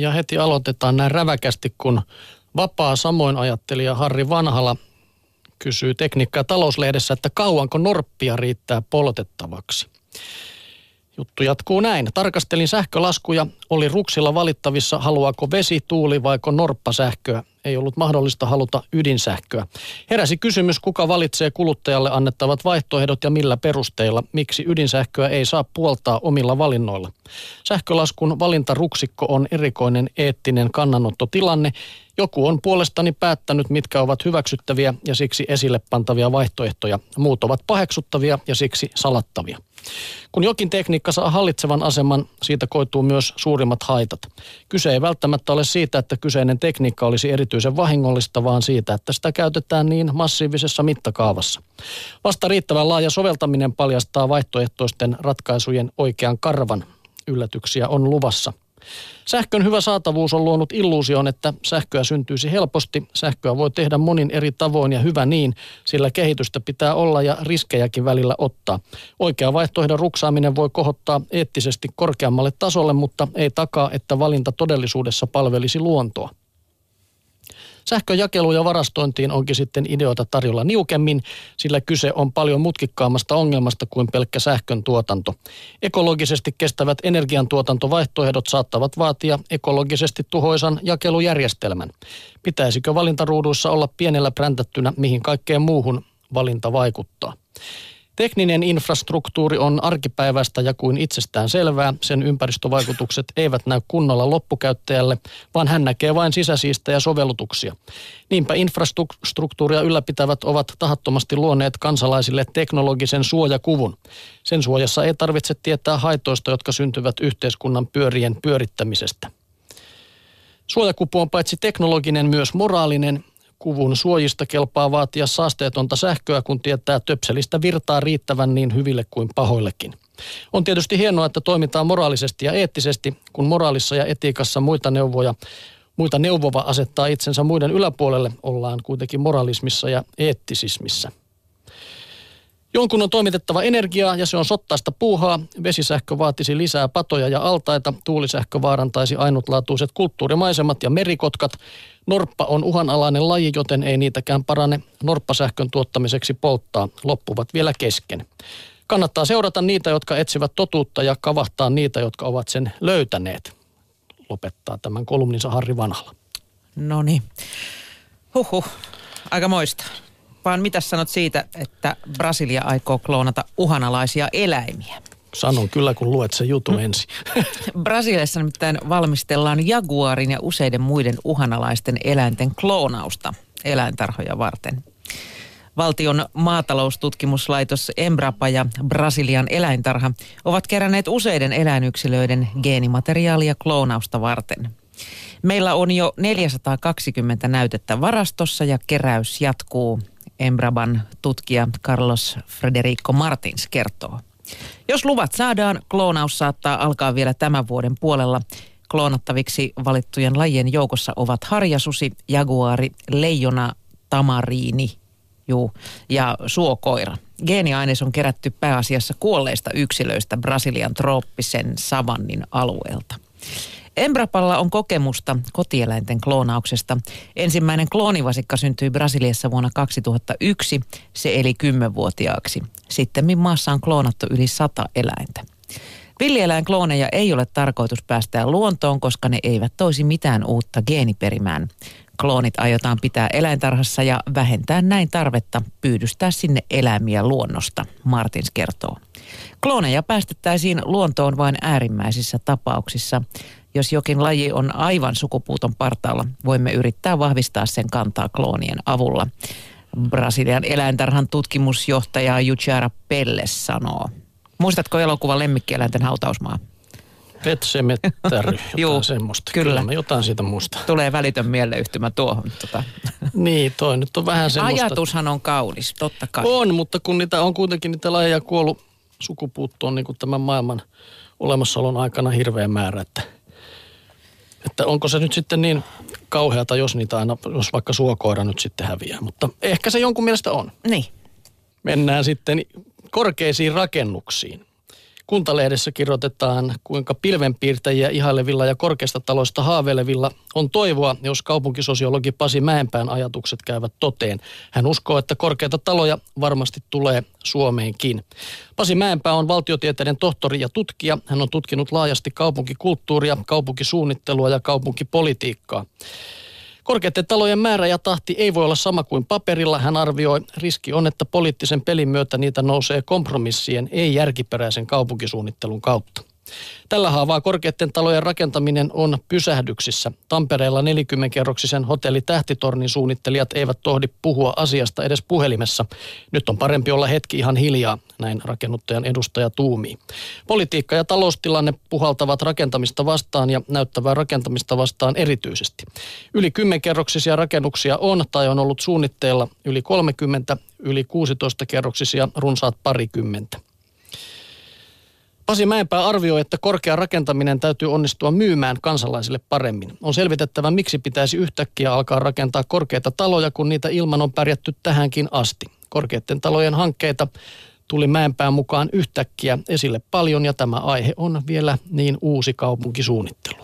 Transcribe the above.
Ja heti aloitetaan näin räväkästi, kun vapaa samoin ajattelija Harri Vanhala kysyy tekniikka- ja talouslehdessä, että kauanko norppia riittää poltettavaksi. Juttu jatkuu näin. Tarkastelin sähkölaskuja. Oli ruksilla valittavissa, haluaako vesi, tuuli vaiko norppasähköä. Ei ollut mahdollista haluta ydinsähköä. Heräsi kysymys, kuka valitsee kuluttajalle annettavat vaihtoehdot ja millä perusteilla. Miksi ydinsähköä ei saa puoltaa omilla valinnoilla. Sähkölaskun valintaruksikko on erikoinen eettinen kannanottotilanne. Joku on puolestani päättänyt, mitkä ovat hyväksyttäviä ja siksi esille pantavia vaihtoehtoja. Muut ovat paheksuttavia ja siksi salattavia. Kun jokin tekniikka saa hallitsevan aseman, siitä koituu myös suurimmat haitat. Kyse ei välttämättä ole siitä, että kyseinen tekniikka olisi erityisen vahingollista, vaan siitä, että sitä käytetään niin massiivisessa mittakaavassa. Vasta riittävän laaja soveltaminen paljastaa vaihtoehtoisten ratkaisujen oikean karvan. Yllätyksiä on luvassa. Sähkön hyvä saatavuus on luonut illuusion, että sähköä syntyisi helposti. Sähköä voi tehdä monin eri tavoin ja hyvä niin, sillä kehitystä pitää olla ja riskejäkin välillä ottaa. Oikea vaihtoehdon ruksaaminen voi kohottaa eettisesti korkeammalle tasolle, mutta ei takaa, että valinta todellisuudessa palvelisi luontoa. Sähköjakeluun ja varastointiin onkin sitten ideoita tarjolla niukemmin, sillä kyse on paljon mutkikkaammasta ongelmasta kuin pelkkä sähkön tuotanto. Ekologisesti kestävät energiantuotantovaihtoehdot saattavat vaatia ekologisesti tuhoisan jakelujärjestelmän. Pitäisikö valintaruuduissa olla pienellä präntättynä, mihin kaikkeen muuhun valinta vaikuttaa? Tekninen infrastruktuuri on arkipäiväistä ja kuin itsestään selvää, sen ympäristövaikutukset eivät näy kunnolla loppukäyttäjälle, vaan hän näkee vain sisäsiistä ja sovellutuksia. Niinpä infrastruktuuria ylläpitävät ovat tahattomasti luoneet kansalaisille teknologisen suojakuvun. Sen suojassa ei tarvitse tietää haitoista, jotka syntyvät yhteiskunnan pyörien pyörittämisestä. Suojakupu on paitsi teknologinen myös moraalinen kuvun suojista kelpaa vaatia saasteetonta sähköä, kun tietää töpselistä virtaa riittävän niin hyville kuin pahoillekin. On tietysti hienoa, että toimitaan moraalisesti ja eettisesti, kun moraalissa ja etiikassa muita neuvoja muita neuvova asettaa itsensä muiden yläpuolelle, ollaan kuitenkin moralismissa ja eettisismissä. Jonkun on toimitettava energiaa ja se on sottaista puuhaa. Vesisähkö vaatisi lisää patoja ja altaita. Tuulisähkö vaarantaisi ainutlaatuiset kulttuurimaisemat ja merikotkat. Norppa on uhanalainen laji, joten ei niitäkään parane norppasähkön tuottamiseksi polttaa. Loppuvat vielä kesken. Kannattaa seurata niitä, jotka etsivät totuutta ja kavahtaa niitä, jotka ovat sen löytäneet. Lopettaa tämän kolumninsa Harri Vanhala. No niin. Huhhuh. Aika moista vaan mitä sanot siitä, että Brasilia aikoo kloonata uhanalaisia eläimiä? Sanon kyllä, kun luet sen jutun mm. ensin. Brasiliassa nimittäin valmistellaan jaguarin ja useiden muiden uhanalaisten eläinten kloonausta eläintarhoja varten. Valtion maataloustutkimuslaitos Embrapa ja Brasilian eläintarha ovat keränneet useiden eläinyksilöiden geenimateriaalia kloonausta varten. Meillä on jo 420 näytettä varastossa ja keräys jatkuu Embraban tutkija Carlos Frederico Martins kertoo. Jos luvat saadaan, kloonaus saattaa alkaa vielä tämän vuoden puolella. Kloonattaviksi valittujen lajien joukossa ovat harjasusi, jaguari, leijona, tamariini juu, ja suokoira. Geeniaines on kerätty pääasiassa kuolleista yksilöistä Brasilian trooppisen savannin alueelta. Embrapalla on kokemusta kotieläinten kloonauksesta. Ensimmäinen kloonivasikka syntyi Brasiliassa vuonna 2001. Se eli kymmenvuotiaaksi. Sitten maassa on kloonattu yli sata eläintä. Villieläinklooneja ei ole tarkoitus päästää luontoon, koska ne eivät toisi mitään uutta geeniperimään. Kloonit aiotaan pitää eläintarhassa ja vähentää näin tarvetta pyydystää sinne eläimiä luonnosta, Martins kertoo. Klooneja päästettäisiin luontoon vain äärimmäisissä tapauksissa. Jos jokin laji on aivan sukupuuton partaalla, voimme yrittää vahvistaa sen kantaa kloonien avulla. Brasilian eläintarhan tutkimusjohtaja Juchara Pelle sanoo. Muistatko elokuvan Lemmikkieläinten hautausmaa? Pet Semettäry, jotain semmoista. Kyllä. kyllä. Mä jotain siitä muista. Tulee välitön mieleyhtymä tuohon. Tota. niin, toi nyt on vähän semmoista. Ajatushan on kaunis, totta kai. On, mutta kun niitä on kuitenkin niitä lajeja kuollut sukupuuttoon niin kuin tämän maailman olemassaolon aikana hirveä määrä, että – että onko se nyt sitten niin kauheata, jos niitä aina, jos vaikka suokoira nyt sitten häviää. Mutta ehkä se jonkun mielestä on. Niin. Mennään sitten korkeisiin rakennuksiin. Kuntalehdessä kirjoitetaan, kuinka pilvenpiirtäjiä ihailevilla ja korkeista taloista haaveilevilla on toivoa, jos kaupunkisosiologi Pasi Mäenpään ajatukset käyvät toteen. Hän uskoo, että korkeita taloja varmasti tulee Suomeenkin. Pasi Mäenpää on valtiotieteiden tohtori ja tutkija. Hän on tutkinut laajasti kaupunkikulttuuria, kaupunkisuunnittelua ja kaupunkipolitiikkaa. Korkeiden talojen määrä ja tahti ei voi olla sama kuin paperilla. Hän arvioi, riski on, että poliittisen pelin myötä niitä nousee kompromissien, ei järkiperäisen kaupunkisuunnittelun kautta. Tällä haavaa korkeiden talojen rakentaminen on pysähdyksissä. Tampereella 40-kerroksisen hotelli Tähtitornin suunnittelijat eivät tohdi puhua asiasta edes puhelimessa. Nyt on parempi olla hetki ihan hiljaa, näin rakennuttajan edustaja tuumii. Politiikka ja taloustilanne puhaltavat rakentamista vastaan ja näyttävää rakentamista vastaan erityisesti. Yli 10-kerroksisia rakennuksia on tai on ollut suunnitteilla yli 30, yli 16-kerroksisia runsaat parikymmentä. Pasi Mäenpää arvioi, että korkea rakentaminen täytyy onnistua myymään kansalaisille paremmin. On selvitettävä, miksi pitäisi yhtäkkiä alkaa rakentaa korkeita taloja, kun niitä ilman on pärjätty tähänkin asti. Korkeiden talojen hankkeita tuli Mäenpään mukaan yhtäkkiä esille paljon ja tämä aihe on vielä niin uusi kaupunkisuunnittelu.